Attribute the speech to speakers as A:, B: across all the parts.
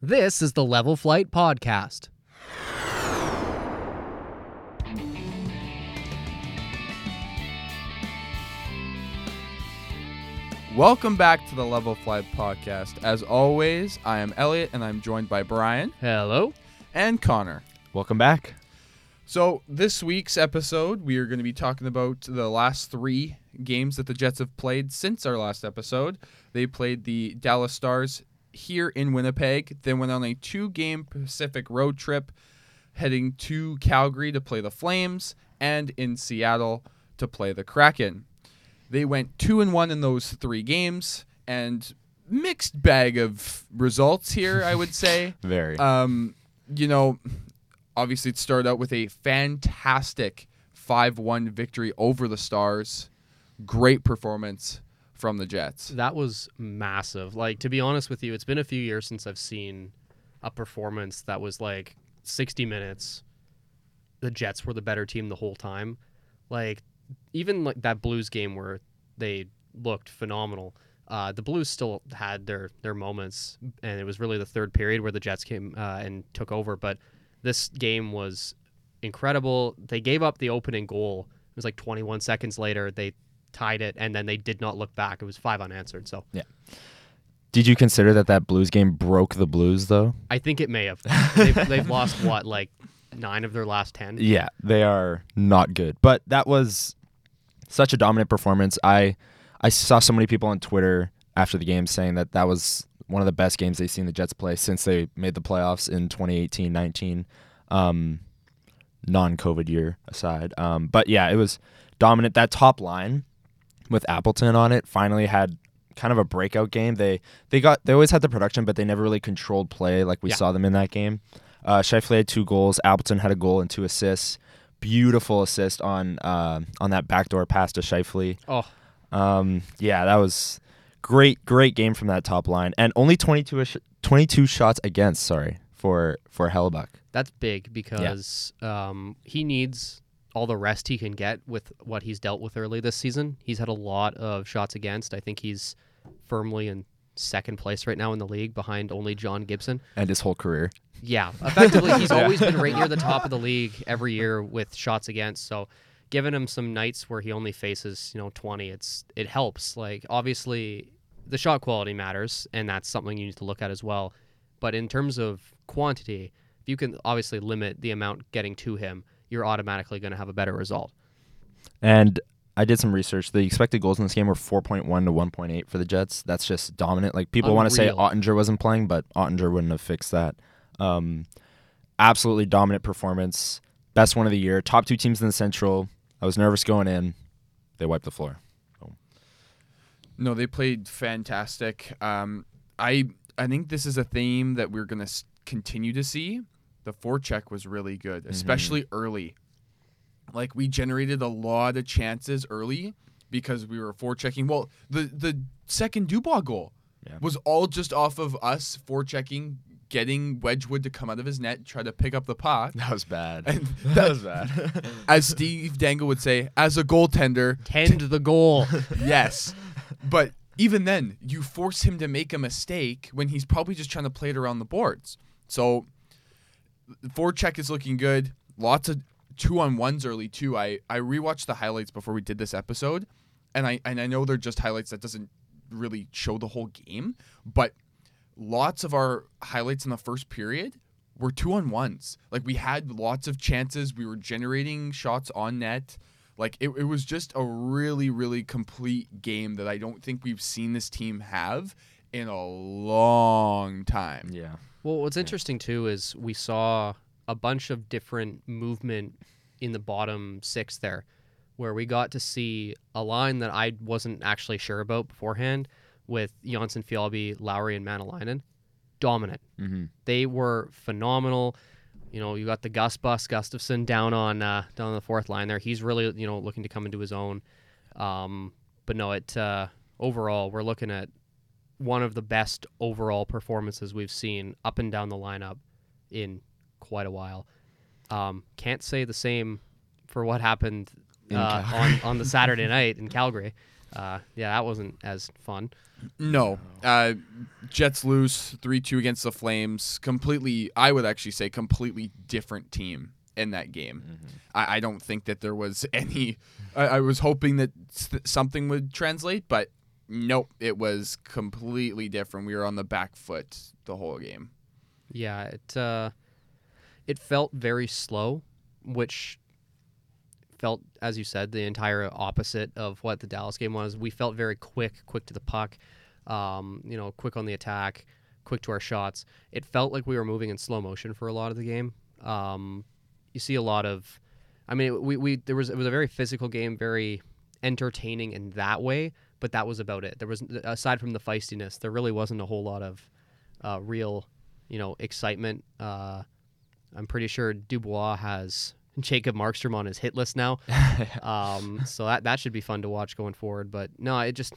A: This is the Level Flight Podcast.
B: Welcome back to the Level Flight Podcast. As always, I am Elliot and I'm joined by Brian
A: Hello.
B: and Connor.
C: Welcome back.
B: So, this week's episode, we are going to be talking about the last three games that the Jets have played since our last episode. They played the Dallas Stars here in Winnipeg, then went on a two game Pacific road trip, heading to Calgary to play the Flames, and in Seattle to play the Kraken. They went two and one in those three games, and mixed bag of results here, I would say.
C: Very.
B: Um, you know, obviously it started out with a fantastic 5-1 victory over the Stars. Great performance from the Jets.
A: That was massive. Like, to be honest with you, it's been a few years since I've seen a performance that was like 60 minutes. The Jets were the better team the whole time. Like, even like that Blues game where they looked phenomenal. Uh, the Blues still had their their moments, and it was really the third period where the Jets came uh, and took over. But this game was incredible. They gave up the opening goal. It was like 21 seconds later. They tied it, and then they did not look back. It was five unanswered. So yeah.
C: Did you consider that that Blues game broke the Blues though?
A: I think it may have. they've, they've lost what like nine of their last ten.
C: Yeah, they are not good. But that was such a dominant performance. I I saw so many people on Twitter after the game saying that that was one of the best games they've seen the Jets play since they made the playoffs in 2018-19. Um, non-COVID year aside. Um, but yeah, it was dominant. That top line with Appleton on it finally had kind of a breakout game. They they got they always had the production, but they never really controlled play like we
A: Yeah.
C: saw them in that game. Uh, Scheifele had two goals. Appleton had a goal and two assists. Beautiful assist on uh, on that backdoor pass to Scheifele.
A: Oh,
C: Um, yeah, that was great, great game from that top line, and only 22, ish- 22 shots against. Sorry for for Hellebuyck.
A: that's big because um, he needs all the rest he can get with what he's dealt with early this season. He's had a lot of shots against. I think he's firmly in second place right now in the league, behind only John Gibson.
C: and his whole career.
A: Yeah, effectively, he's always been right near the top of the league every year with shots against. So, giving him some nights where he only faces, you know, 20, it's it helps. Like obviously, the shot quality matters, and that's something you need to look at as well. But in terms of quantity, if you can obviously limit the amount getting to him, you're automatically going to have a better result.
C: And I did some research. The expected goals in this game were 4.1 to 1.8 for the Jets. That's just dominant. Like people want to say Oettinger wasn't playing, but Oettinger wouldn't have fixed that. Um, absolutely dominant performance. Best one of the year. Top two teams in the Central. I was nervous going in. They wiped the floor.
B: No, they played fantastic. Um, I I think this is a theme that we're going to continue to see. The forecheck was really good, mm-hmm. especially early. Like we generated a lot of chances early because we were forechecking. Well, the the second Dubois goal
C: Yeah.
B: was all just off of us forechecking, getting Wedgewood to come out of his net, try to pick up the puck.
C: That was bad.
B: And
C: that was bad.
B: As Steve Dangle would say, as a goaltender,
A: Tend the goal.
B: yes. But even then, you force him to make a mistake when he's probably just trying to play it around the boards. So, forecheck is looking good. Lots of two on ones early too. I I rewatched the highlights before we did this episode, and I and I know they're just highlights that doesn't really show the whole game, but lots of our highlights in the first period were two on ones. Like we had lots of chances. We were generating shots on net. Like it, it was just a really, really complete game that I don't think we've seen this team have in a long time.
C: yeah.
A: Well, what's interesting too is we saw a bunch of different movement in the bottom six there, where we got to see a line that I wasn't actually sure about beforehand with Jonsson-Fjällby, Lowry, and Mäenalanen. Dominant.
C: Mm-hmm.
A: They were phenomenal. You know, you got the Gus Bus Gustafsson down on uh, down on the fourth line there. He's really you know looking to come into his own. Um, but no, it uh, overall we're looking at one of the best overall performances we've seen up and down the lineup in quite a while. Um, can't say the same for what happened uh,
C: Calgary.
A: on on the Saturday night in Calgary. Uh, yeah, that wasn't as fun.
B: No. Uh, Jets lose 3 2 against the Flames. Completely, I would actually say, completely different team in that game. I, I don't think that there was any. I, I was hoping that s- something would translate, but nope. It was completely different. We were on the back foot the whole game.
A: Yeah, it uh, it felt very slow, which felt, as you said, the entire opposite of what the Dallas game was. We felt very quick, quick to the puck, um, you know, quick on the attack, quick to our shots. It felt like we were moving in slow motion for a lot of the game. Um, you see a lot of, I mean, we, we there was it was a very physical game, very entertaining in that way, but that was about it. There was aside from the feistiness, there really wasn't a whole lot of uh, real, you know, excitement. Uh, I'm pretty sure Dubois has Jacob Markstrom on his hit list now, um, so that that should be fun to watch going forward. But no, it just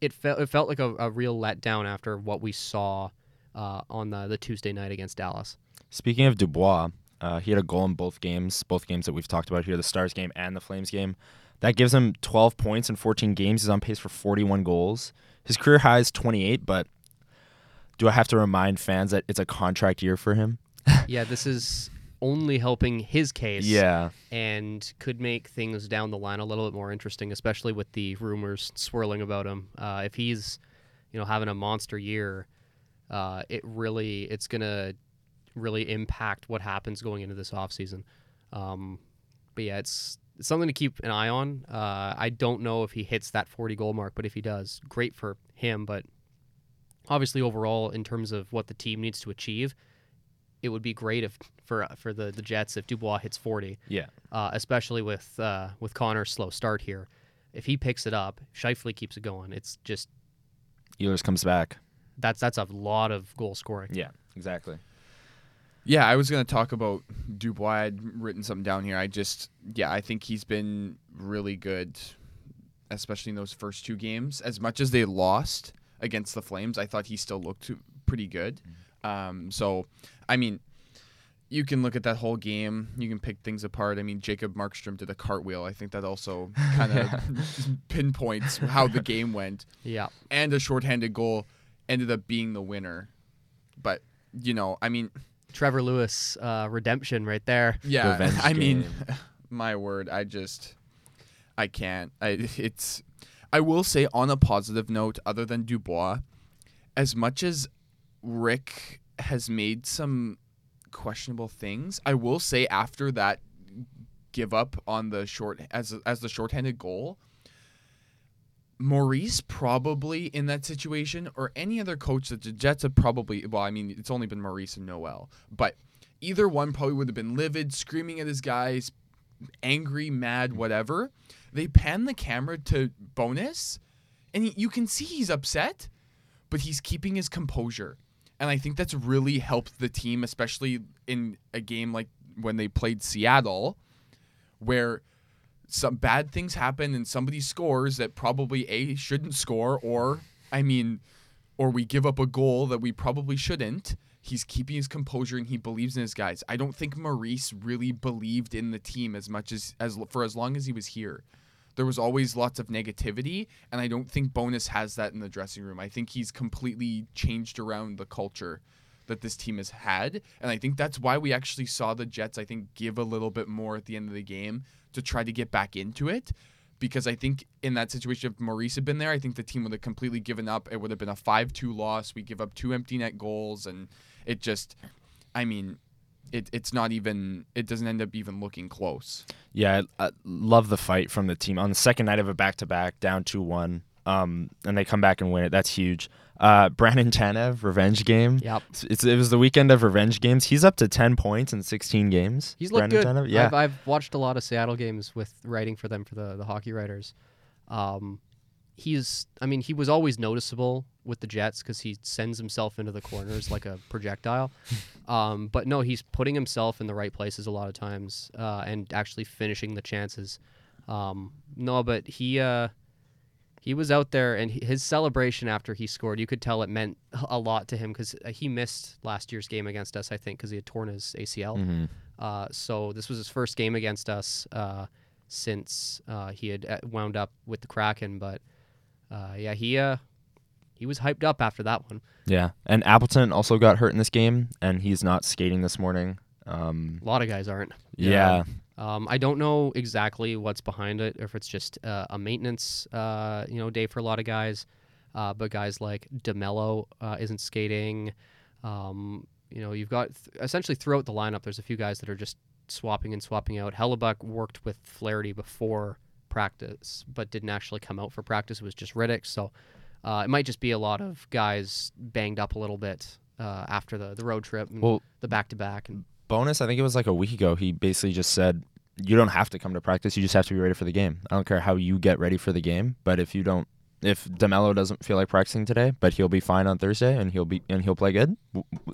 A: it felt it felt like a, a real letdown after what we saw uh, on the the Tuesday night against Dallas.
C: Speaking of Dubois, uh, he had a goal in both games, both games that we've talked about here, the Stars game and the Flames game. That gives him 12 points in 14 games. He's on pace for 41 goals. His career high is 28, but do I have to remind fans that it's a contract year for him?
A: yeah, this is only helping his case.
C: Yeah.
A: and could make things down the line a little bit more interesting, especially with the rumors swirling about him. Uh, if he's, you know, having a monster year, uh, it really it's gonna really impact what happens going into this offseason. Um, but yeah, it's, it's something to keep an eye on. Uh, I don't know if he hits that 40 goal mark, but if he does, great for him. But obviously, overall, in terms of what the team needs to achieve, it would be great if for for the, the Jets if Dubois hits 40
C: Yeah.
A: uh, especially with uh, with Connor's slow start here. If he picks it up, Scheifele keeps it going. It's just
C: Ehlers comes back.
A: that's that's a lot of goal scoring.
C: Yeah, exactly.
B: Yeah, I was gonna talk about Dubois. I'd written something down here. I just, yeah, I think he's been really good, especially in those first two games. As much as they lost against the Flames, I thought he still looked pretty good. Um, so, I mean, you can look at that whole game. You can pick things apart. I mean, Jacob Markstrom did a cartwheel. I think that also kind of pinpoints how the game went
A: Yeah,
B: and a shorthanded goal ended up being the winner. But you know, I mean,
A: Trevor Lewis uh, redemption right there.
B: yeah,
C: Revenge
B: I mean, my word, I just, I can't. I it's, I will say on a positive note, other than Dubois, as much as Rick has made some questionable things, I will say after that give up on the short as as the shorthanded goal. Maurice probably in that situation, or any other coach that the Jets have probably. Well, I mean, it's only been Maurice and Noel, but either one probably would have been livid, screaming at his guys, angry, mad, mm. whatever. They pan the camera to Bowness, and he, you can see he's upset, but he's keeping his composure. And I think that's really helped the team, especially in a game like when they played Seattle, where some bad things happen and somebody scores that probably A shouldn't score, or I mean, or we give up a goal that we probably shouldn't. He's keeping his composure and he believes in his guys. I don't think Maurice really believed in the team as much as as for as long as he was here. There was always lots of negativity, and I don't think Bowness has that in the dressing room. I think he's completely changed around the culture that this team has had, and I think that's why we actually saw the Jets. I think give a little bit more at the end of the game to try to get back into it. Because I think in that situation, if Maurice had been there, I think the team would have completely given up. It would have been a 5 2 loss. We give up two empty net goals, and it just, I mean, it, it's not even, it doesn't end up even looking close.
C: Yeah, I, I love the fight from the team on the second night of a back to back, down two one, um, and they come back and win it. That's huge. Uh, Brandon Tanev revenge game.
A: Yep.
C: It's, it was the weekend of revenge games. He's up to ten points in sixteen games.
A: He's looked
C: Brandon
A: good.
C: Tanev. Yeah,
A: I've, I've watched a lot of Seattle games with writing for them for the the hockey writers. Um, he's, I mean, he was always noticeable with the Jets because he sends himself into the corners like a projectile. Um, but no, he's putting himself in the right places a lot of times uh, and actually finishing the chances. Um, no, but he uh, he was out there and his celebration after he scored, you could tell it meant a lot to him because he missed last year's game against us, I think, because he had torn his ACL.
C: Mhm.
A: Uh, so this was his first game against us uh, since uh, he had uh, wound up with the Kraken. But uh, yeah, he uh, he was hyped up after that one.
C: Yeah, and Appleton also got hurt in this game, and he's not skating this morning. Um,
A: A lot of guys aren't.
C: yeah.
A: Um, I don't know exactly what's behind it, or if it's just uh, a maintenance, uh, you know, day for a lot of guys. Uh, but guys like DeMelo uh, isn't skating. Um, you know, you've got th- essentially throughout the lineup. There's a few guys that are just swapping and swapping out. Hellebuyck worked with Flaherty before practice, but didn't actually come out for practice. It was just Rittich. So uh, it might just be a lot of guys banged up a little bit uh, after the, the road trip and
C: Well,
A: the back to back. And
C: Bowness, I think it was like a week ago. He basically just said, "You don't have to come to practice. You just have to be ready for the game. I don't care how you get ready for the game, but if you don't." If DeMelo doesn't feel like practicing today, but he'll be fine on Thursday and he'll be and he'll play good,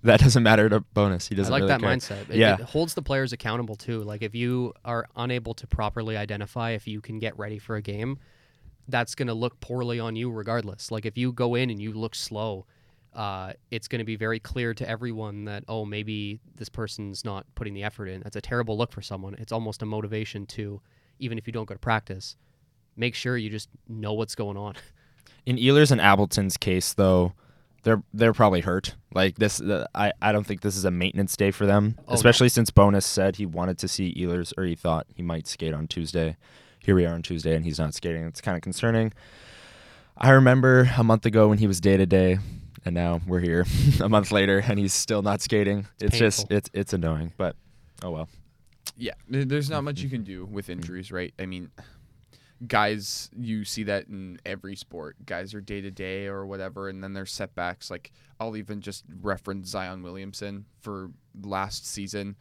C: that doesn't matter to Bowness. He doesn't
A: like
C: really
A: that
C: care.
A: mindset. It,
C: Yeah.
A: it holds the players accountable too. Like if you are unable to properly identify if you can get ready for a game, that's going to look poorly on you regardless. Like if you go in and you look slow, uh, it's going to be very clear to everyone that oh maybe this person's not putting the effort in. That's a terrible look for someone. It's almost a motivation to even if you don't go to practice, make sure you just know what's going on.
C: In Ehlers and Appleton's case, though, they're they're probably hurt. Like this, I I don't think this is a maintenance day for them,
A: Oh, no.
C: especially since Bowness said he wanted to see Ehlers or he thought he might skate on Tuesday. Here we are on Tuesday, and he's not skating. It's kind of concerning. I remember a month ago when he was day to day, and now we're here a month later, and he's still not skating. It's, just it's it's annoying, but oh well.
B: Yeah, there's not much you mm-hmm. can do with mm-hmm. injuries, right? I mean, guys, you see that in every sport. Guys are day to day or whatever, and then there's setbacks. Like I'll even just reference Zion Williamson for last season.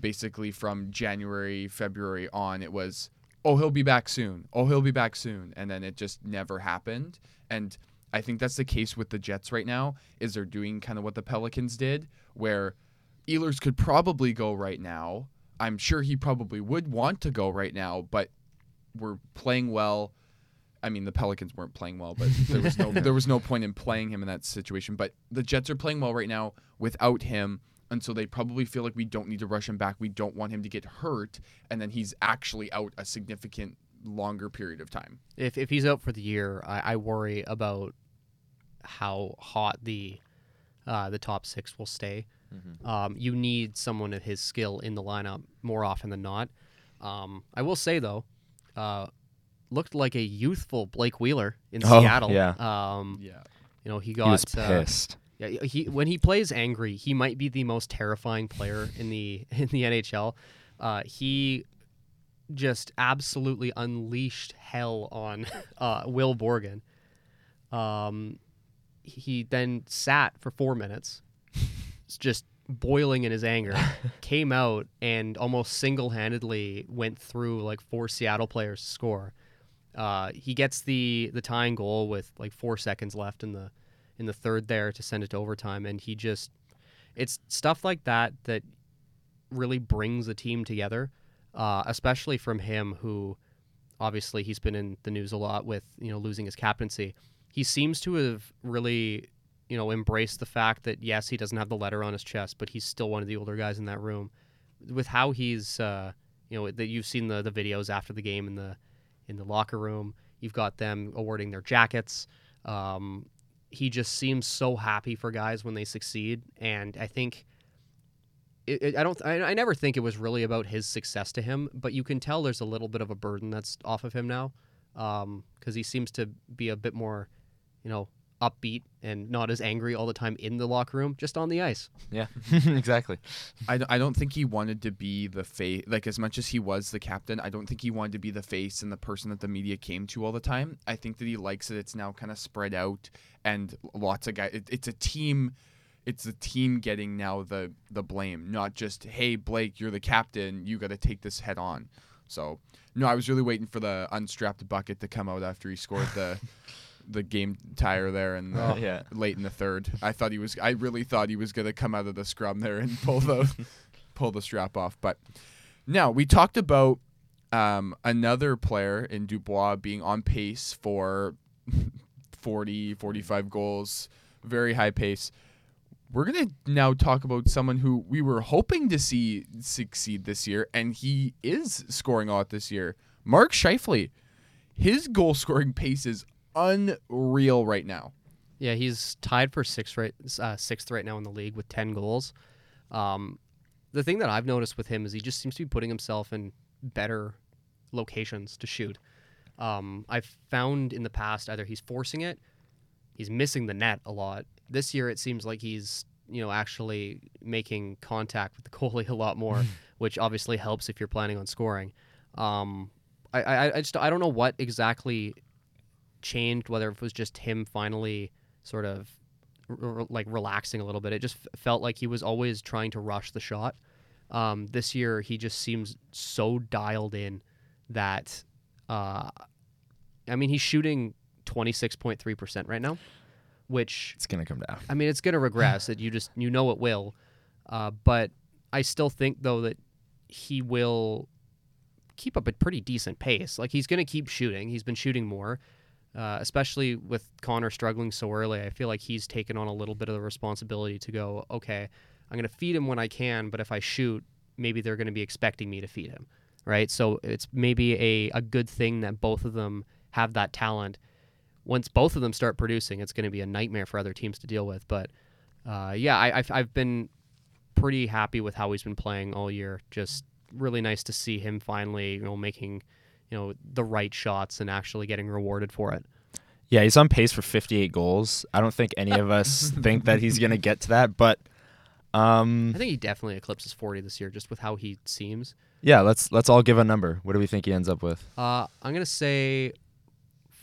B: Basically, from January, February on, it was, oh, he'll be back soon. Oh, he'll be back soon, and then it just never happened. And I think that's the case with the Jets right now. Is they're doing kind of what the Pelicans did, where Ehlers could probably go right now. I'm sure he probably would want to go right now, but we're playing well. I mean, the Pelicans weren't playing well, but there was no there was no point in playing him in that situation. But the Jets are playing well right now without him, and so they probably feel like we don't need to rush him back. We don't want him to get hurt, and then he's actually out a significant longer period of time.
A: if if he's out for the year, I, I worry about how hot the uh, the top six will stay. Um, you need someone of his skill in the lineup more often than not. Um, I will say though, uh, looked like a youthful Blake Wheeler in
C: Oh,
A: Seattle.
C: yeah.
A: Um,
B: Yeah.
A: you know he
C: He was
A: got uh,
C: pissed.
A: yeah, he when he plays angry, he might be the most terrifying player in the in the NHL. Uh, he just absolutely unleashed hell on uh, Will Borgen. Um, he then sat for four minutes, just boiling in his anger. came out and almost single-handedly went through like four Seattle players to score. Uh, he gets the the tying goal with like four seconds left in the in the third there to send it to overtime, and he just it's stuff like that that really brings the team together, uh, especially from him who obviously he's been in the news a lot with you know losing his captaincy. He seems to have really you know embraced the fact that yes he doesn't have the letter on his chest, but he's still one of the older guys in that room. With how he's uh, you know that you've seen the the videos after the game in the in the locker room, you've got them awarding their jackets. Um, he just seems so happy for guys when they succeed, and I think it, it, I don't I, I never think it was really about his success to him, but you can tell there's a little bit of a burden that's off of him now, because he seems to be a bit more, you know, upbeat and not as angry all the time in the locker room, just on the ice.
C: Yeah, exactly.
B: I, I don't think he wanted to be the face like as much as he was the captain i don't think he wanted to be the face and the person that the media came to all the time i think that he likes that it's now kind of spread out and lots of guys it, it's a team it's the team getting now the the blame not just hey blake you're the captain you got to take this head on so no i was really waiting for the unstrapped bucket to come out after he scored the the game tire there and
C: Oh, yeah.
B: late in the third. I thought he was. I really thought he was gonna come out of the scrum there and pull the pull the strap off. But now we talked about um, another player in Dubois being on pace for 40, 45 goals, very high pace. We're gonna now talk about someone who we were hoping to see succeed this year, and he is scoring a lot this year. Mark Scheifele, his goal scoring pace is unreal right now.
A: Yeah, he's tied for sixth right uh, sixth right now in the league with ten goals. Um, the thing that I've noticed with him is he just seems to be putting himself in better locations to shoot. Um, I've found in the past either he's forcing it, he's missing the net a lot. This year it seems like he's you know actually making contact with the goalie a lot more, which obviously helps if you're planning on scoring. Um, I, I I just I don't know what exactly changed, whether it was just him finally sort of r- r- like relaxing a little bit. It just f- felt like he was always trying to rush the shot. Um, this year, he just seems so dialed in that, uh, I mean, he's shooting 26.3% right now, which,
C: It's gonna come down.
A: I mean, it's going to regress. That you just, you know it will. Uh, but I still think, though, that he will keep up a pretty decent pace. Like, he's going to keep shooting. He's been shooting more. Uh, especially with Connor struggling so early, I feel like he's taken on a little bit of the responsibility to go, okay, I'm going to feed him when I can, but if I shoot, maybe they're going to be expecting me to feed him, right? So it's maybe a, a good thing that both of them have that talent. Once both of them start producing, it's going to be a nightmare for other teams to deal with. But uh, yeah, I, I've, I've been pretty happy with how he's been playing all year. Just really nice to see him finally, you know, making you know the right shots and actually getting rewarded for it.
C: Yeah, he's on pace for 58 goals. I don't think any of us think that he's gonna get to that, but um,
A: I think he definitely eclipses 40 this year, just with how he seems.
C: yeah, let's let's all give a number. What do we think he ends up with?
A: Uh, I'm gonna say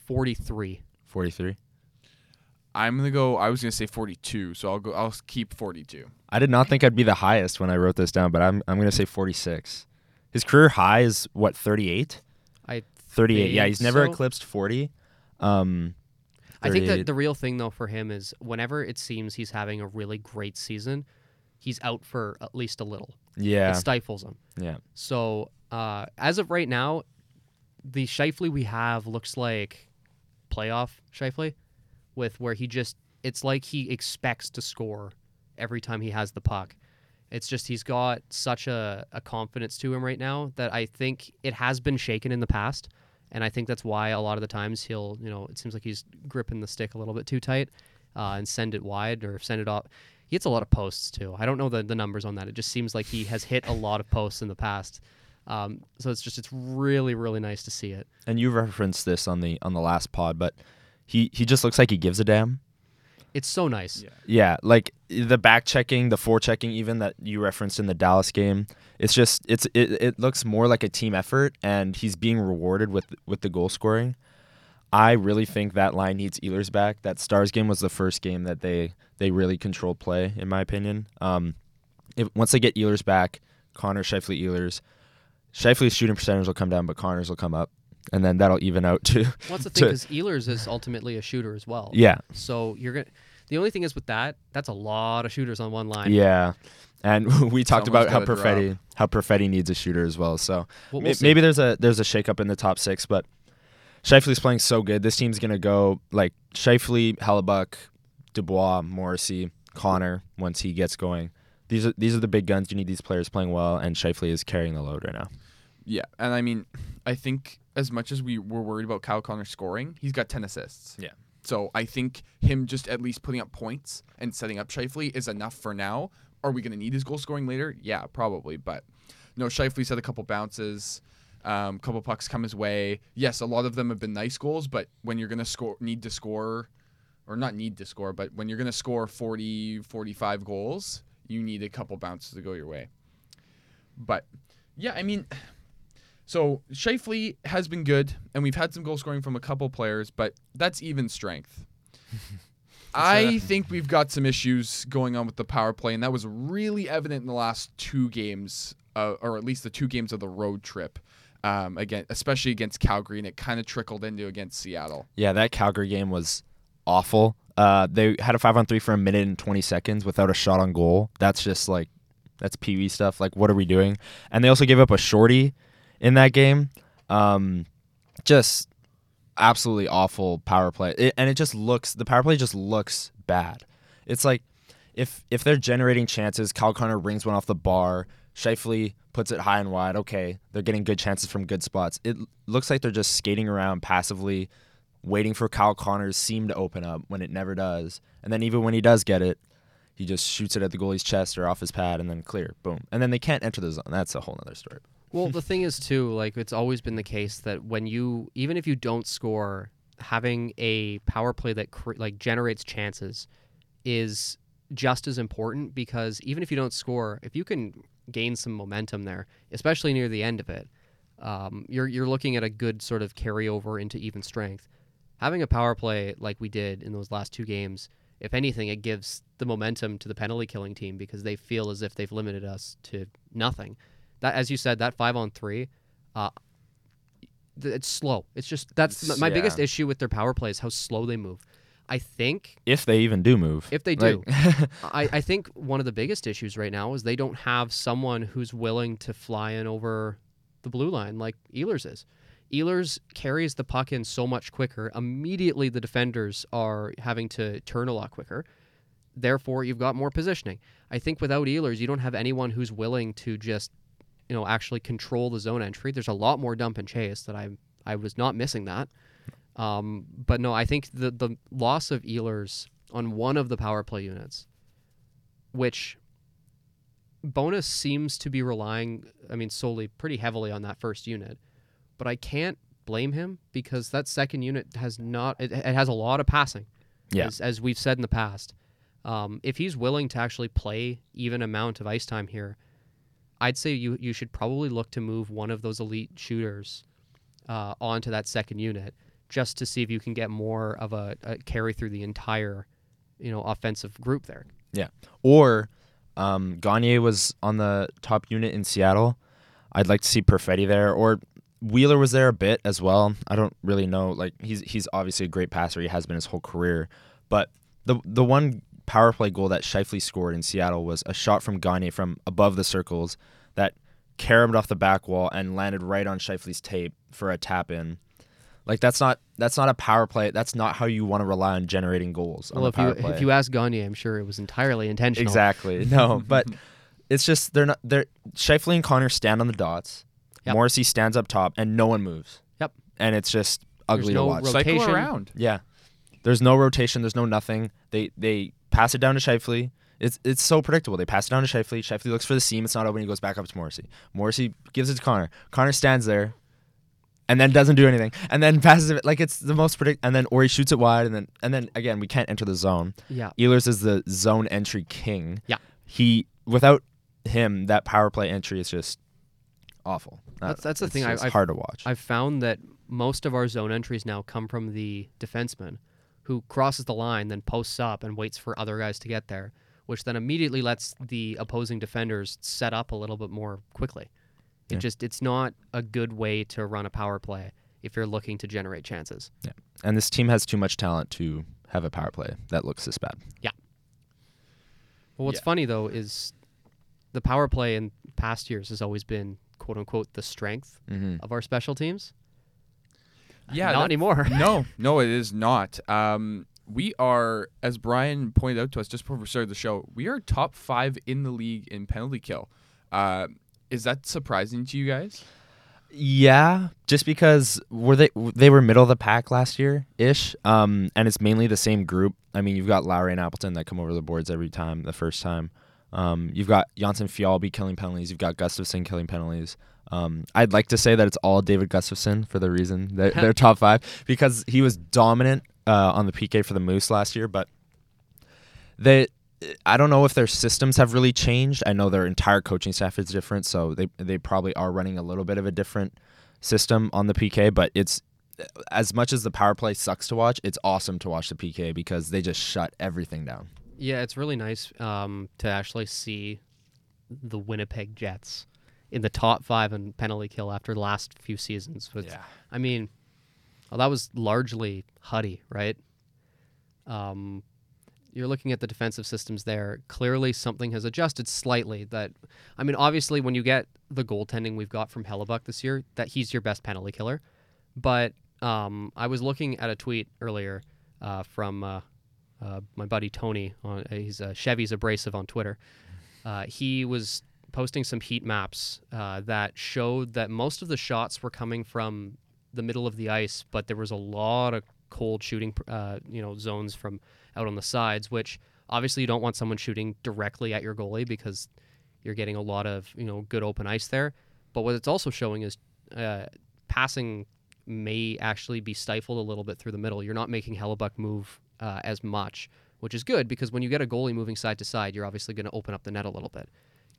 A: 43.
C: 43.
B: I'm gonna go. I was gonna say 42, so I'll go. I'll keep 42.
C: I did not think I'd be the highest when I wrote this down, but I'm I'm gonna say 46. His career high is what 38.
A: I
C: 38. Yeah, he's never
A: so.
C: eclipsed 40. Um,
A: I think that the real thing though for him is whenever it seems he's having a really great season, he's out for at least a little.
C: yeah,
A: It stifles him.
C: yeah.
A: So uh, as of right now, the Scheifele we have looks like playoff Scheifele, with where he just it's like he expects to score every time he has the puck. It's just he's got such a, a confidence to him right now that I think it has been shaken in the past. And I think that's why a lot of the times he'll, you know, it seems like he's gripping the stick a little bit too tight uh, and send it wide or send it off. He hits a lot of posts too. I don't know the, the numbers on that. It just seems like he has hit a lot of posts in the past. Um, so it's just it's really really nice to see it.
C: And you referenced this on the on the last pod, but he he just looks like he gives a damn.
A: It's so nice.
B: Yeah.
C: Yeah, like the back checking, the fore checking, even that you referenced in the Dallas game. It's just it's it, it looks more like a team effort, and he's being rewarded with with the goal scoring. I really think that line needs Ehlers back. That Stars game was the first game that they they really controlled play, in my opinion. Um, if once they get Ehlers back, Connor Scheifele Ehlers, Scheifele's shooting percentage will come down, but Connor's will come up, and then that'll even out too.
A: What's the thing
C: Because
A: is Ehlers is ultimately a shooter as well.
C: yeah,
A: So you're gonna. The only thing is with that, that's a lot of shooters on one line.
C: Yeah. And we talked
B: Someone's
C: about how
B: gotta drop.
C: Perfetti how Perfetti needs a shooter as well. So
A: We'll- we'll see.
C: maybe there's a there's a shakeup in the top six, but Scheifele's playing so good. This team's gonna go like Scheifele, Hellebuyck, Dubois, Morrissey, Connor once he gets going. These are these are the big guns. You need these players playing well, and Scheifele is carrying the load right now.
B: Yeah, and I mean, I think as much as we were worried about Kyle Connor scoring, he's got 10 assists.
C: Yeah.
B: So I think him just at least putting up points and setting up Scheifele is enough for now. Are we going to need his goal scoring later? Yeah, probably. But no, Scheifele's had a couple bounces, um, couple pucks come his way. Yes, a lot of them have been nice goals, but when you're going to score, need to score, or not need to score, but when you're going to score 40, 45 goals, you need a couple bounces to go your way. But yeah, I mean, so Scheifele has been good, and we've had some goal scoring from a couple players, but that's even strength. I think we've got some issues going on with the power play, and that was really evident in the last two games, uh, or at least the two games of the road trip. Um, again, especially against Calgary, and it kind of trickled into against Seattle.
C: Yeah, that Calgary game was awful. Uh, they had a five on three for a minute and twenty seconds without a shot on goal. That's just like that's pee wee stuff. Like, what are we doing? And they also gave up a shorty in that game. Um, just absolutely awful power play, it, and it just looks the power play just looks bad. It's like if if they're generating chances, Kyle Connor rings one off the bar. Scheifele puts it high and wide. Okay, they're getting good chances from good spots. It looks like they're just skating around passively, waiting for Kyle Connor's seam to open up when it never does. And then even when he does get it, he just shoots it at the goalie's chest or off his pad and then clear. Boom. And then they can't enter the zone. That's a whole other story.
A: Well, the thing is too, like it's always been the case that when you, even if you don't score, having a power play that cre- like generates chances is just as important because even if you don't score, if you can gain some momentum there, especially near the end of it, um, you're you're looking at a good sort of carryover into even strength. Having a power play like we did in those last two games, if anything, it gives the momentum to the penalty killing team because they feel as if they've limited us to nothing. That, as you said, that five on three, uh, it's slow. It's just that's
C: It's-
A: my my biggest issue with their power play is how slow they move. I think
C: If they even do move.
A: if they
C: Like-
A: do, I, I think one of the biggest issues right now is they don't have someone who's willing to fly in over the blue line like Ehlers is. Ehlers carries the puck in so much quicker. Immediately, the defenders are having to turn a lot quicker. Therefore, you've got more positioning. I think without Ehlers, you don't have anyone who's willing to just, you know, actually control the zone entry. There's a lot more dump and chase that I I was not missing that. Um, but no, I think the the loss of Ehlers on one of the power play units, which Bowness seems to be relying, I mean, solely pretty heavily on that first unit, but I can't blame him because that second unit has not, it, it has a lot of passing,
C: Yeah.
A: as, as we've said in the past. Um, if he's willing to actually play even amount of ice time here, I'd say you you should probably look to move one of those elite shooters uh, onto that second unit just to see if you can get more of a, a carry through the entire, you know, offensive group there.
C: Yeah, or um, Gagner was on the top unit in Seattle. I'd like to see Perfetti there, or Wheeler was there a bit as well. I don't really know. Like he's he's obviously a great passer. He has been his whole career. But the the one power play goal that Scheifele scored in Seattle was a shot from Gagner from above the circles that caromed off the back wall and landed right on Scheifele's tape for a tap in. Like that's not that's not a power play. That's not how you want to rely on generating goals
A: Well,
C: a
A: if you
C: play.
A: if you ask Gagner, I'm sure it was entirely intentional.
C: Exactly. No, but it's just they're not they're Scheifele and Connor stand on the dots.
A: Yep.
C: Morrissey stands up top and no one moves.
A: Yep.
C: And it's just ugly
A: no
C: to watch.
A: ro-
B: Cycle around.
C: yeah. There's no rotation, there's no nothing. They they pass it down to Scheifele. It's it's so predictable. They pass it down to Scheifele. Scheifele looks for the seam. It's not open. He goes back up to Morrissey. Morrissey gives it to Connor. Connor stands there, and then doesn't do anything, and then passes it like it's the most predict. And then or he shoots it wide, and then and then again we can't enter the zone.
A: Yeah.
C: Ehlers is the zone entry king.
A: Yeah.
C: He without him, that power play entry is just awful.
A: That's- that's the
C: it's
A: thing, I-
C: hard to watch.
A: I've found that most of our zone entries now come from the defenseman who crosses the line, then posts up and waits for other guys to get there, which then immediately lets the opposing defenders set up a little bit more quickly. It
C: Yeah.
A: just it's not a good way to run a power play if you're looking to generate chances. Yeah.
C: and this team has too much talent to have a power play that looks this bad. Yeah.
A: Well, what's
B: Yeah.
A: funny though is the power play in past years has always been quote unquote the strength
C: Mm-hmm.
A: of our special teams.
B: Yeah,
A: not
B: that-
A: anymore.
B: no, no, it is not. Um, we are, as Brian pointed out to us just before we started the show, we are top five in the league in penalty kill. Uh, is that surprising to you guys?
C: Yeah, just because were they they were middle of the pack last year ish, um, and it's mainly the same group. I mean, you've got Lowry and Appleton that come over the boards every time. The first time, um, you've got Jonsson-Fjällby killing penalties. You've got Gustafsson killing penalties. Um, I'd like to say that it's all David Gustafsson for the reason that they're top five because he was dominant uh, on the PK for the Moose last year, but they. I don't know if their systems have really changed. I know their entire coaching staff is different, so they they probably are running a little bit of a different system on the PK, but it's as much as the power play sucks to watch, it's awesome to watch the PK because they just shut everything down.
A: Yeah, it's really nice um, to actually see the Winnipeg Jets in the top five in penalty kill after the last few seasons. With, I mean, well, that was largely Huddy, right? Um, you're looking at the defensive systems there. Clearly, something has adjusted slightly. That, I mean, obviously, when you get the goaltending we've got from Hellebuyck this year, that he's your best penalty killer. But um, I was looking at a tweet earlier uh, from uh, uh, my buddy Tony. On he's uh, Chevy's abrasive on Twitter. Uh, he was posting some heat maps uh, that showed that most of the shots were coming from the middle of the ice, but there was a lot of cold shooting, uh, you know, zones from out on the sides, which obviously you don't want someone shooting directly at your goalie because you're getting a lot of you know good open ice there. But what it's also showing is uh, passing may actually be stifled a little bit through the middle. You're not making Hellebuyck move uh, as much, which is good because when you get a goalie moving side to side, you're obviously going to open up the net a little bit.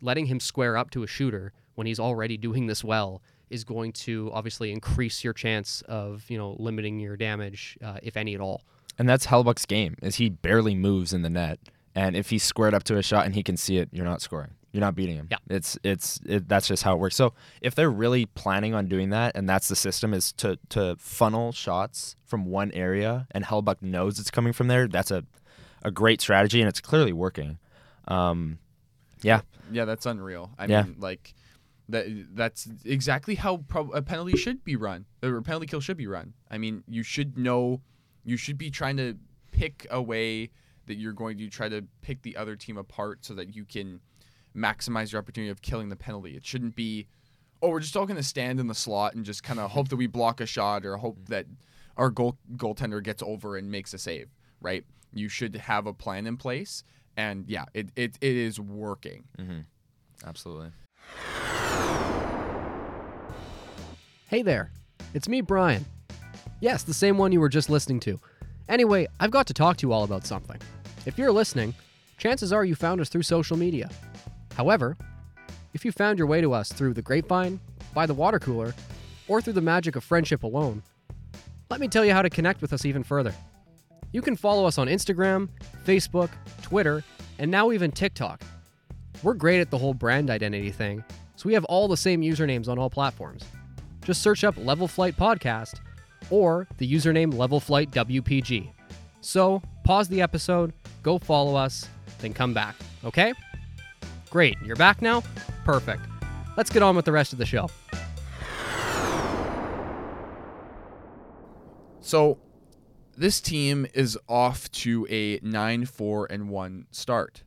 A: Letting him square up to a shooter when he's already doing this well is going to obviously increase your chance of you know limiting your damage, uh, if any at all.
C: And that's Hellebuyck's game is he barely moves in the net, and if he's squared up to a shot and he can see it, you're not scoring. You're not beating him.
A: Yeah.
C: It's it's it, that's just how it works. So if they're really planning on doing that, and that's the system is to to funnel shots from one area, and Hellebuyck knows it's coming from there, that's a a great strategy, and it's clearly working. Um, yeah,
B: Yeah, that's unreal. I
C: Yeah.
B: mean, like that that's exactly how prob- a penalty should be run. Or a penalty kill should be run. I mean, you should know you should be trying to pick a way that you're going to try to pick the other team apart so that you can maximize your opportunity of killing the penalty. It shouldn't be oh, we're just all going to stand in the slot and just kind of hope that we block a shot or hope that our goal goaltender gets over and makes a save, right? You should have a plan in place and yeah, it it, it is working. Mm-hmm.
C: absolutely.
A: Hey there, it's me, Brian. Yes, the same one you were just listening to. Anyway, I've got to talk to you all about something. If you're listening, chances are you found us through social media. However, if you found your way to us through the grapevine, by the water cooler, or through the magic of friendship alone, let me tell you how to connect with us even further. You can follow us on Instagram, Facebook, Twitter, and now even TikTok. We're great at the whole brand identity thing, so we have all the same usernames on all platforms. Just search up Level Flight Podcast or the username Level Flight WPG. So, pause the episode, go follow us, then come back, okay? Great, you're back now? Perfect. Let's get on with the rest of the show.
B: So this team is off to a 9-4 and 1 start.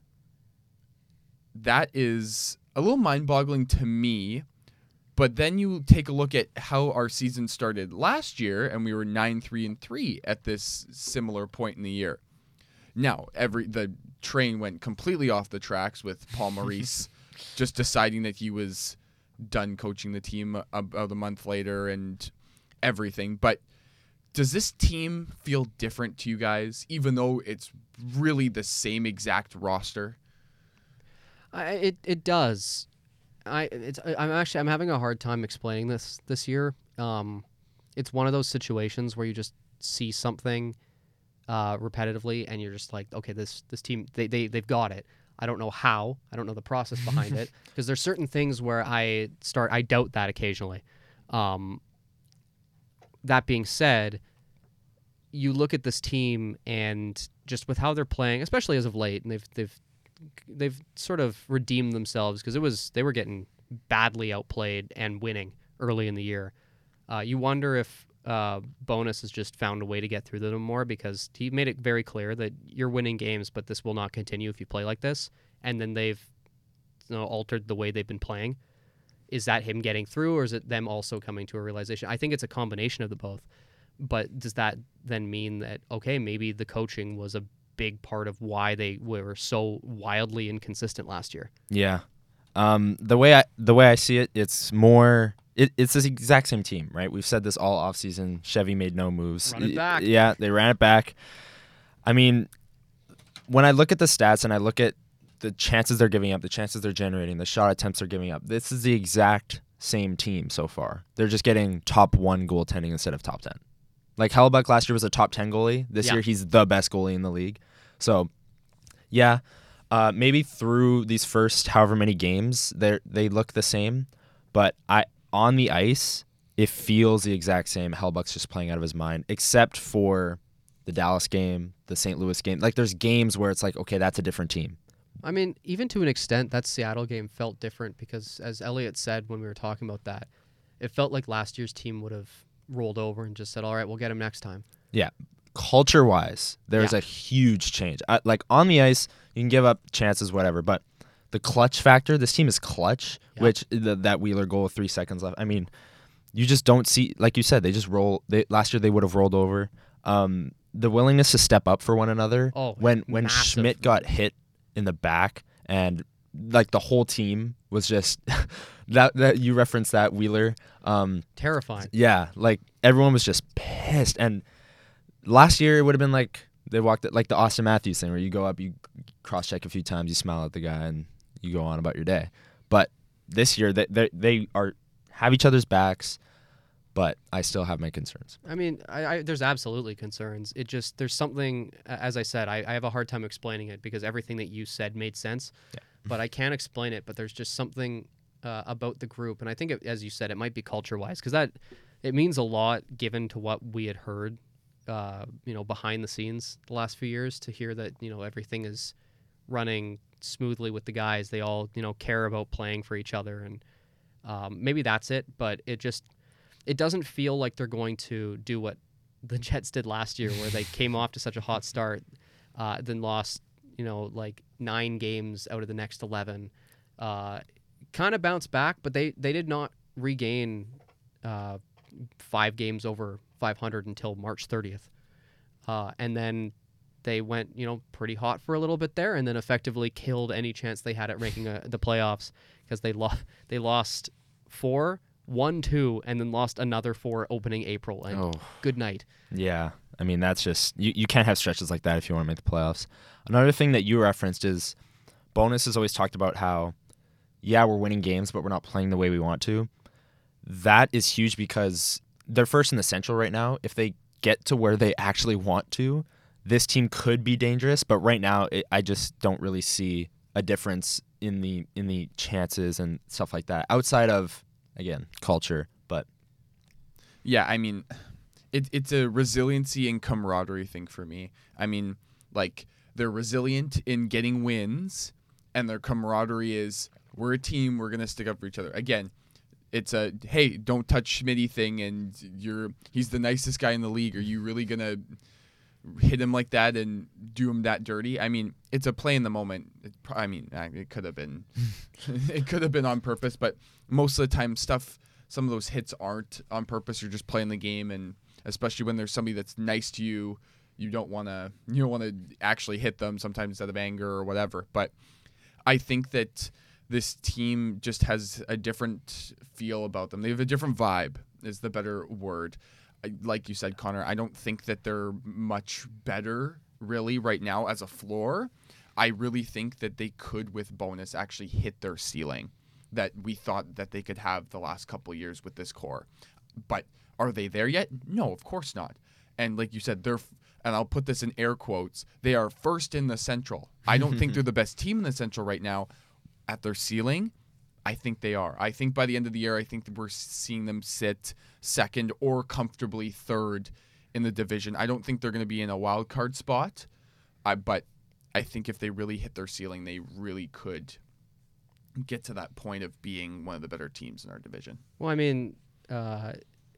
B: That is a little mind-boggling to me. But then you take a look at how our season started last year and we were 9-3 and 3 at this similar point in the year. Now, every the train went completely off the tracks with Paul Maurice just deciding that he was done coaching the team about a month later and everything. But does this team feel different to you guys, even though it's really the same exact roster?
A: I, it it does. I it's I'm actually I'm having a hard time explaining this this year. Um, it's one of those situations where you just see something uh, repetitively and you're just like, okay, this this team they they they've got it. I don't know how. I don't know the process behind it because there's certain things where I start I doubt that occasionally. Um, that being said, you look at this team and just with how they're playing, especially as of late, and they've they've they've sort of redeemed themselves because it was they were getting badly outplayed and winning early in the year. Uh, you wonder if uh, Bowness has just found a way to get through them more because he made it very clear that you're winning games, but this will not continue if you play like this. And then they've you know, altered the way they've been playing. Is that him getting through, or is it them also coming to a realization? I think it's a combination of the both. But does that then mean that okay, maybe the coaching was a big part of why they were so wildly inconsistent last year?
C: Yeah. Um, the way I the way I see it, it's more. It, it's the exact same team, right? We've said this all offseason. Chevy made no moves.
A: Run it back.
C: Yeah, they ran it back. I mean, when I look at the stats and I look at the chances they're giving up, the chances they're generating, the shot attempts they're giving up, this is the exact same team so far. They're just getting top one goaltending instead of top ten. Like Hellebuyck last year was a top ten goalie. This
A: Yeah.
C: year he's the best goalie in the league. So, yeah, uh, maybe through these first however many games, they they look the same, but I on the ice it feels the exact same. Hellebuyck's just playing out of his mind, except for the Dallas game, the St. Louis game. Like there's games where it's like, okay, that's a different team.
A: I mean, even to an extent, that Seattle game felt different because, as Elliot said when we were talking about that, it felt like last year's team would have rolled over and just said, "All right, we'll get him next time."
C: Yeah, culture wise, there's
A: Yeah.
C: a huge change. I, like on the ice, you can give up chances, whatever, but the clutch factor, this team is clutch,
A: Yeah.
C: which the, that Wheeler goal with three seconds left. I mean, you just don't see, like you said, they just roll. They last year they would have rolled over. Um, the willingness to step up for one another.
A: Oh,
C: when when
A: massive.
C: Schmidt got hit in the back and like the whole team was just that that you referenced that Wheeler. Um,
A: Terrifying.
C: yeah, like everyone was just pissed. And last year it would have been like they walked like the Auston Matthews thing where you go up, you cross check a few times, you smile at the guy, and you go on about your day. But this year they they, they are have each other's backs, but I still have my concerns.
A: I mean, I, I, there's absolutely concerns. It just there's something, as I said, I, I have a hard time explaining it because everything that you said made sense,
C: Yeah.
A: but I can't explain it. But there's just something uh, about the group, and I think, it, as you said, it might be culture wise because that it means a lot given to what we had heard, uh, you know, behind the scenes the last few years to hear that you know everything is running smoothly with the guys. They all you know care about playing for each other, and um, maybe that's it. But it just it doesn't feel like they're going to do what the Jets did last year, where they came off to such a hot start, uh, then lost, you know, like nine games out of the next eleven. Uh, kind of bounced back, but they they did not regain uh, five games over 500 until March 30th, uh, and then they went, you know, pretty hot for a little bit there, and then effectively killed any chance they had at ranking a, the playoffs because they lost they lost four, won two, and then lost another four opening April. And
C: Oh.
A: good night.
C: Yeah, I mean that's just you, you can't have stretches like that if you want to make the playoffs. Another thing that you referenced is Bowness has always talked about how yeah we're winning games but we're not playing the way we want to. That is huge because they're first in the Central right now. If they get to where they actually want to, this team could be dangerous. But right now, it, I just don't really see a difference in the in the chances and stuff like that outside of again culture. But
B: Yeah, I mean, it, it's a resiliency and camaraderie thing for me. I mean, like they're resilient in getting wins, and their camaraderie is we're a team. We're gonna stick up for each other. Again, it's a hey, don't touch Schmitty thing, and you're he's the nicest guy in the league. Are you really gonna hit him like that and do him that dirty? I mean, it's a play in the moment. It, I mean, it could have been, it could have been on purpose, but most of the time, stuff. Some of those hits aren't on purpose. You're just playing the game, and especially when there's somebody that's nice to you, you don't want to you don't want to actually hit them sometimes out of anger or whatever. But I think that this team just has a different feel about them. They have a different vibe, is the better word. Like you said, Connor, I don't think that they're much better really right now as a floor. I really think that they could, with Bowness, actually hit their ceiling that we thought that they could have the last couple years with this core. But are they there yet? No, of course not. And like you said, they're, and I'll put this in air quotes, they are first in the Central. I don't think they're the best team in the Central right now. At their ceiling, I think they are. I think by the end of the year, I think that we're seeing them sit second or comfortably third in the division. I don't think they're going to be in a wild card spot, I, but I think if they really hit their ceiling, they really could get to that point of being one of the better teams in our division.
A: Well, I mean, uh,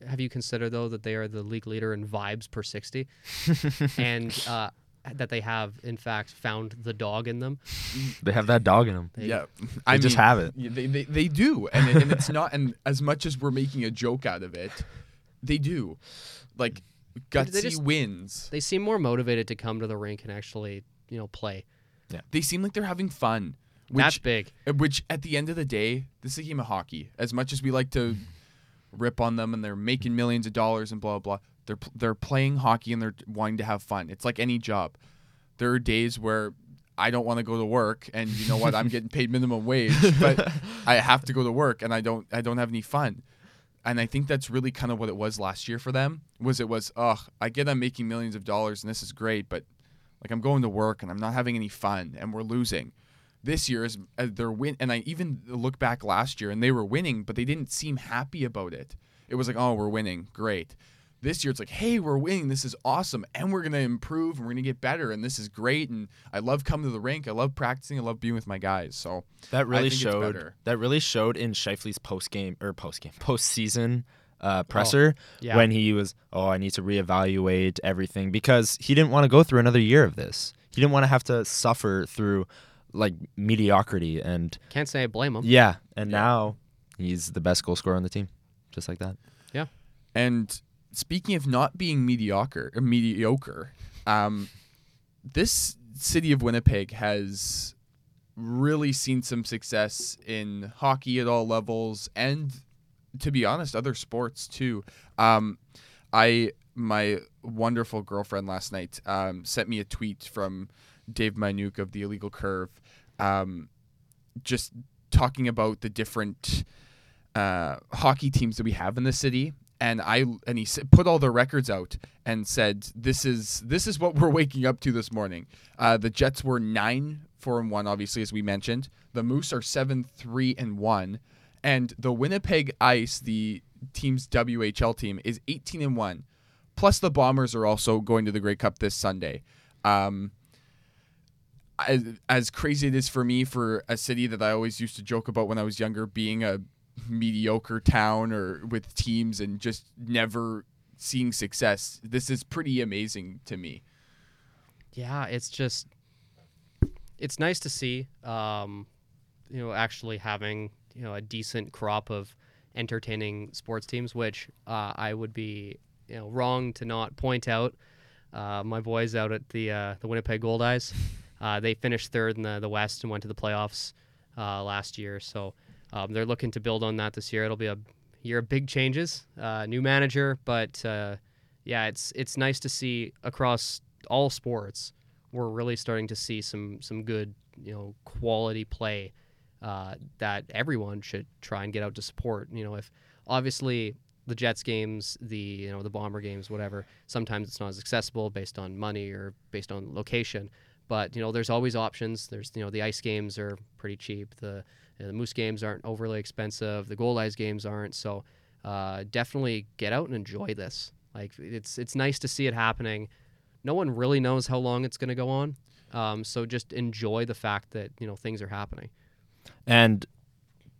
A: have you considered though that they are the league leader in vibes per sixty, and uh, that they have in fact found the dog in them?
C: they have that dog in them.
A: They-
B: yeah,
C: They just have it.
B: They, they, they do, and it, and it's not. And as much as we're making a joke out of it, they do. Like
A: They-
B: gutsy
A: they just-
B: wins.
A: They seem more motivated to come to the rink and actually, you know, play.
B: Yeah, they seem like they're having fun.
A: That's
B: Which,
A: big.
B: uh, which at the end of the day, this is a game of hockey. As much as we like to rip on them and they're making millions of dollars and blah blah, blah they're they're playing hockey and they're wanting to have fun. It's like any job. There are days where I don't want to go to work, and you know what? I'm getting paid minimum wage, but I have to go to work, and I don't I don't have any fun. And I think that's really kind of what it was last year for them. Was it was, ugh, I get I'm making millions of dollars and this is great, but like I'm going to work and I'm not having any fun and we're losing. This year is uh, they're win, and I even look back last year and they were winning, but they didn't seem happy about it. It was like, oh, we're winning, great. This year it's like, hey, we're winning, this is awesome, and we're gonna improve and we're gonna get better, and this is great. And I love coming to the rink, I love practicing, I love being with my guys. So
C: That really showed. That really showed in Scheifele's post game or post game post season uh, presser
A: yeah.
C: when he was, oh, I need to reevaluate everything because he didn't want to go through another year of this. He didn't want to have to suffer through like mediocrity and
A: Can't say I blame him.
C: yeah, and
B: Yeah.
C: now he's the best goal scorer on the team, just like that.
B: Yeah, and speaking of not being mediocre, or mediocre, um, this city of Winnipeg has really seen some success in hockey at all levels, and to be honest, other sports too. Um, I my wonderful girlfriend last night um, sent me a tweet from Dave Minuk of the Illegal Curve, um, just talking about the different uh, hockey teams that we have in the city. And I and he put all the records out and said, "This is this is what we're waking up to this morning." Uh, the Jets were nine four and one, obviously as we mentioned. The Moose are seven three and one, and the Winnipeg Ice, the team's WHL team, is eighteen and one. Plus, the Bombers are also going to the Grey Cup this Sunday. Um, as, as crazy it is for me for a city that I always used to joke about when I was younger being a mediocre town or with teams and just never seeing success. This is pretty amazing to me.
A: Yeah, it's just it's nice to see um, you know actually having you know a decent crop of entertaining sports teams, which uh, I would be you know wrong to not point out. Uh, my boys out at the uh, the Winnipeg Goldeyes, uh, they finished third in the, the West and went to the playoffs uh, last year. So um, they're looking to build on that this year. It'll be a year of big changes, uh, new manager, but uh, yeah, it's it's nice to see across all sports we're really starting to see some some good you know quality play uh, that everyone should try and get out to support. You know, if obviously the Jets games, the you know the Bomber games, whatever, sometimes it's not as accessible based on money or based on location. But you know, there's always options. There's you know the ice games are pretty cheap. The you know, the Moose games aren't overly expensive. The Goldeyes games aren't. So uh, definitely get out and enjoy this. Like it's it's nice to see it happening. No one really knows how long it's going to go on. Um, so just enjoy the fact that you know things are happening.
C: And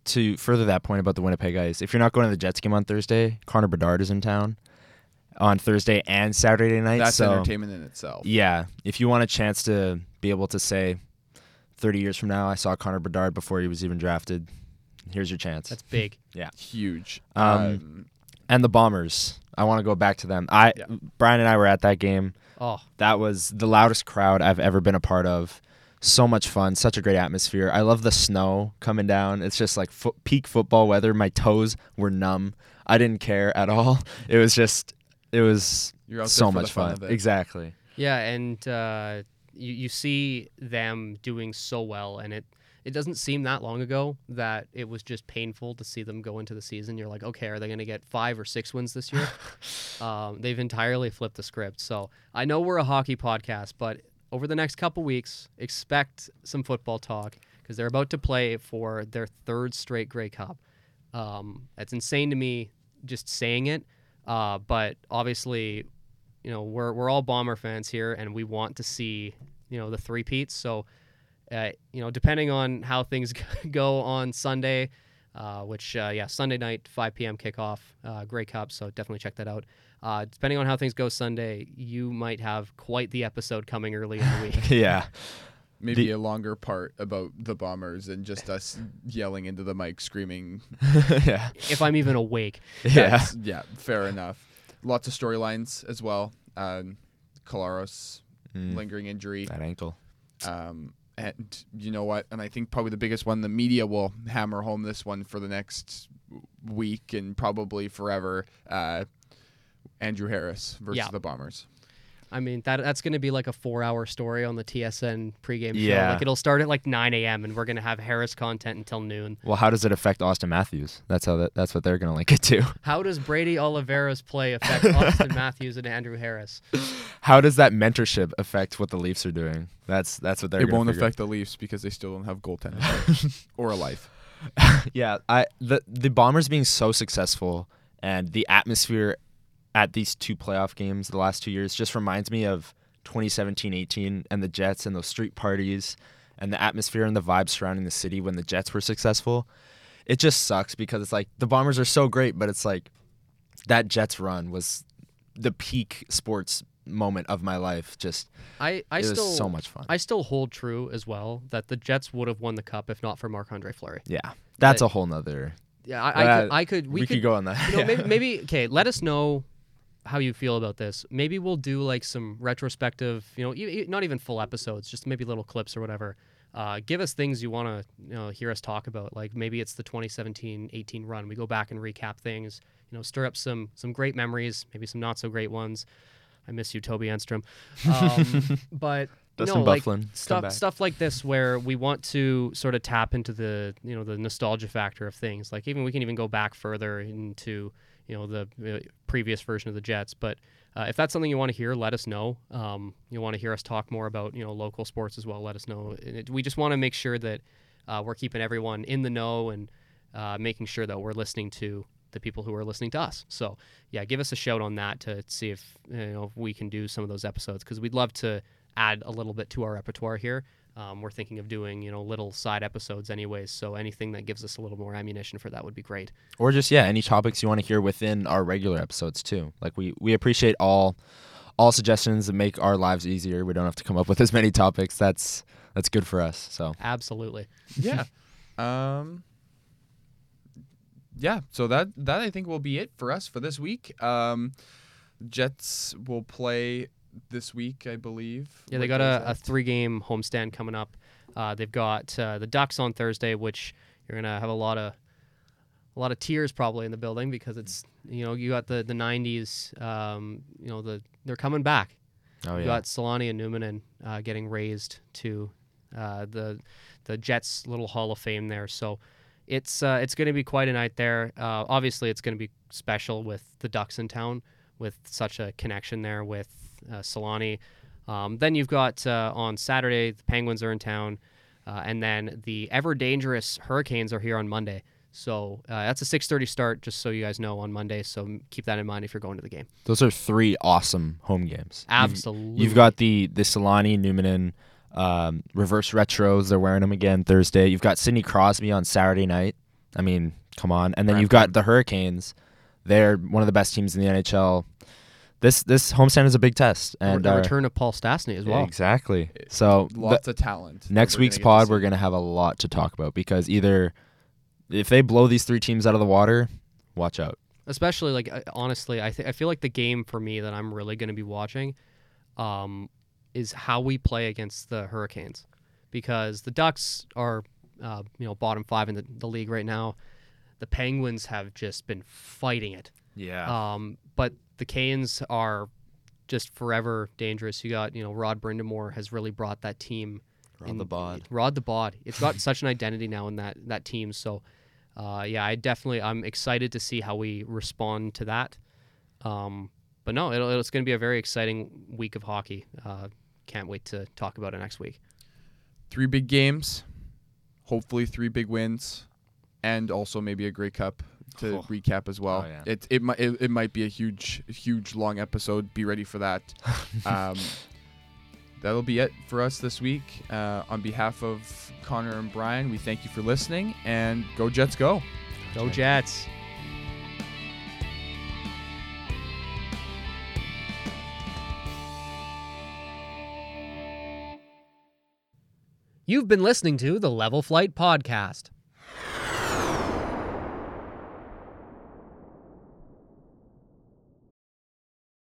C: to further that point about the Winnipeg Ice, if you're not going to the Jets game on Thursday, Connor Bedard is in town on Thursday and Saturday night.
B: That's
C: so
B: entertainment in itself.
C: yeah, if you want a chance to be able to say, 30 years from now, I saw Connor Bedard before he was even drafted. Here's your chance.
A: That's big. Yeah.
B: Huge.
C: Um,
B: Um,
C: and the Bombers. I want to go back to them. I
B: Yeah.
C: Brian and I were at that game.
A: Oh,
C: That was the loudest crowd I've ever been a part of. So much fun, such a great atmosphere. I love the snow coming down. It's just like fo- peak football weather. My toes were numb. I didn't care at all. It was just, it was
B: you're
C: so much
B: fun
C: fun. Exactly.
A: Yeah, and uh, you you see them doing so well, and it it doesn't seem that long ago that it was just painful to see them go into the season. You're like, okay, are they going to get five or six wins this year? um, they've entirely flipped the script. So I know we're a hockey podcast, but over the next couple weeks, expect some football talk because they're about to play for their third straight Grey Cup. Um, it's insane to me just saying it, uh, but obviously you know we're we're all bomber fans here and we want to see you know the three peats so uh, you know depending on how things go on sunday uh, which uh, yeah sunday night 5 p.m kickoff uh, Grey cup so definitely check that out uh, depending on how things go sunday you might have quite the episode coming early in the week
C: yeah.
B: Maybe
C: The-
B: a longer part about the bombers and just us yelling into the mic, screaming.
C: yeah.
A: if i'm even awake
C: Yeah.
B: That's- yeah, fair enough. Lots of storylines as well. Um, Collaros
C: Mm,
B: lingering injury.
C: that ankle.
B: Um, and you know what? And I think probably the biggest one, the media will hammer home this one for the next week and probably forever. Uh, Andrew Harris versus
A: Yeah.
B: the Bombers.
A: I mean that that's going to be like a four hour story on the tsn pregame show
C: Yeah.
A: like it'll start at like 9 a.m and we're going to have harris content until noon
C: Well, how does it affect Auston Matthews? That's how that, that's what they're going to link it to.
A: How does Brady Oliveira's play affect Auston Matthews and Andrew Harris?
C: How does that mentorship affect what the Leafs are doing? That's that's what they're
B: It won't
C: figure
B: affect the Leafs because they still don't have goaltending or a life.
C: yeah, I the the Bombers being so successful and the atmosphere at these two playoff games the last two years just reminds me of 2017-18 and the Jets and those street parties and the atmosphere and the vibe surrounding the city when the Jets were successful. It just sucks because it's like the Bombers are so great, but it's like that Jets run was the peak sports moment of my life. Just
A: I, I
C: it was
A: still
C: so much fun.
A: I still hold true as well that the Jets would have won the cup if not for Marc Andre Fleury.
C: yeah, that's
A: But-
C: a whole nother.
A: Yeah, I, I, could, I could
C: We,
A: we,
C: could, go on that.
A: you know,
C: yeah.
A: maybe, maybe okay. Let us know how you feel about this. Maybe we'll do like some retrospective, you know, e- e- not even full episodes, just maybe little clips or whatever. Uh, give us things you want to you know, hear us talk about. Like maybe it's the 2017-18 run. We go back and recap things. You know, stir up some some great memories, maybe some not so great ones. I miss you, Toby Enstrom. Um, but
C: Dustin
A: no,
C: Byfuglien, come
A: stuff stuff like this where we want to sort of tap into the you know the nostalgia factor of things. Like even we can even go back further into you know the uh, previous version of the Jets. But uh, if that's something you want to hear, let us know. Um, you want to hear us talk more about you know local sports as well. Let us know. It, we just want to make sure that uh, we're keeping everyone in the know and uh, making sure that we're listening to the people who are listening to us. So yeah, give us a shout on that to see if you know if we can do some of those episodes because we'd love to add a little bit to our repertoire here. Um, we're thinking of doing you know little side episodes anyways. So anything that gives us a little more ammunition for that would be great.
C: or just yeah any topics you want to hear within our regular episodes too like we we appreciate all all suggestions that make our lives easier we don't have to come up with as many topics that's that's good for us so
A: Absolutely.
B: yeah. Um. Yeah. So that that I think will be it for us for this week. Um, Jets will play this week, I believe.
A: Yeah, they got a, a three game homestand coming up. Uh, they've got uh, the Ducks on Thursday, which you're gonna have a lot of a lot of tears probably in the building because it's you know you got the the 90s. Um, you know the they're coming back.
C: oh
A: You
C: yeah
A: got Selanne and Numminen uh, getting raised to uh, the the Jets little Hall of Fame there. So it's uh, it's going to be quite a night there. Uh, obviously, it's going to be special with the Ducks in town, with such a connection there with uh, Selanne. Um, then you've got uh, on Saturday the Penguins are in town, uh, and then the ever dangerous Hurricanes are here on Monday. So uh, that's a 6:30 start, just so you guys know on Monday. So keep that in mind if you're going to the game.
C: those are three awesome home games You've-
A: Absolutely.
C: You've got the the Selanne, Numminen, um, reverse retros. They're wearing them again Thursday. You've got Sidney Crosby on Saturday night. I mean, come on. And then you've got the Hurricanes. They're one of the best teams in the NHL. This this homestand is a big test,
A: and
C: and
A: the
C: uh,
A: return of Paul Stastny as well.
C: exactly. So the-
B: lots of talent.
C: next week's
B: gonna
C: pod, we're gonna have a lot to talk about because either if they blow these three teams out of the water, watch out.
A: Especially like honestly, I th- I feel like the game for me that I'm really going to be watching, um, is how we play against the Hurricanes, because the Ducks are, uh, you know, bottom five in the, the league right now. The Penguins have just been fighting it.
C: Yeah.
A: Um, but the Canes are just forever dangerous. You got you know Rod Brind'Amour has really brought that team.
C: On the bod.
A: Rod the bod. It's got such an identity now in that that team. So, uh, yeah, I definitely I'm excited to see how we respond to that. Um, but no, it'll, it's going to be a very exciting week of hockey. Uh, can't wait to talk about it next week.
B: three big games, hopefully three big wins, and also maybe a Grey Cup to
C: Oh.
B: recap as well.
C: Oh, yeah.
B: It it might it, it might be a huge huge long episode. Be ready for that. um, that'll be it for us this week. Uh, on behalf of Connor and Brian, we thank you for listening and go Jets go.
A: Go Jets! You've been listening to the Level Flight Podcast.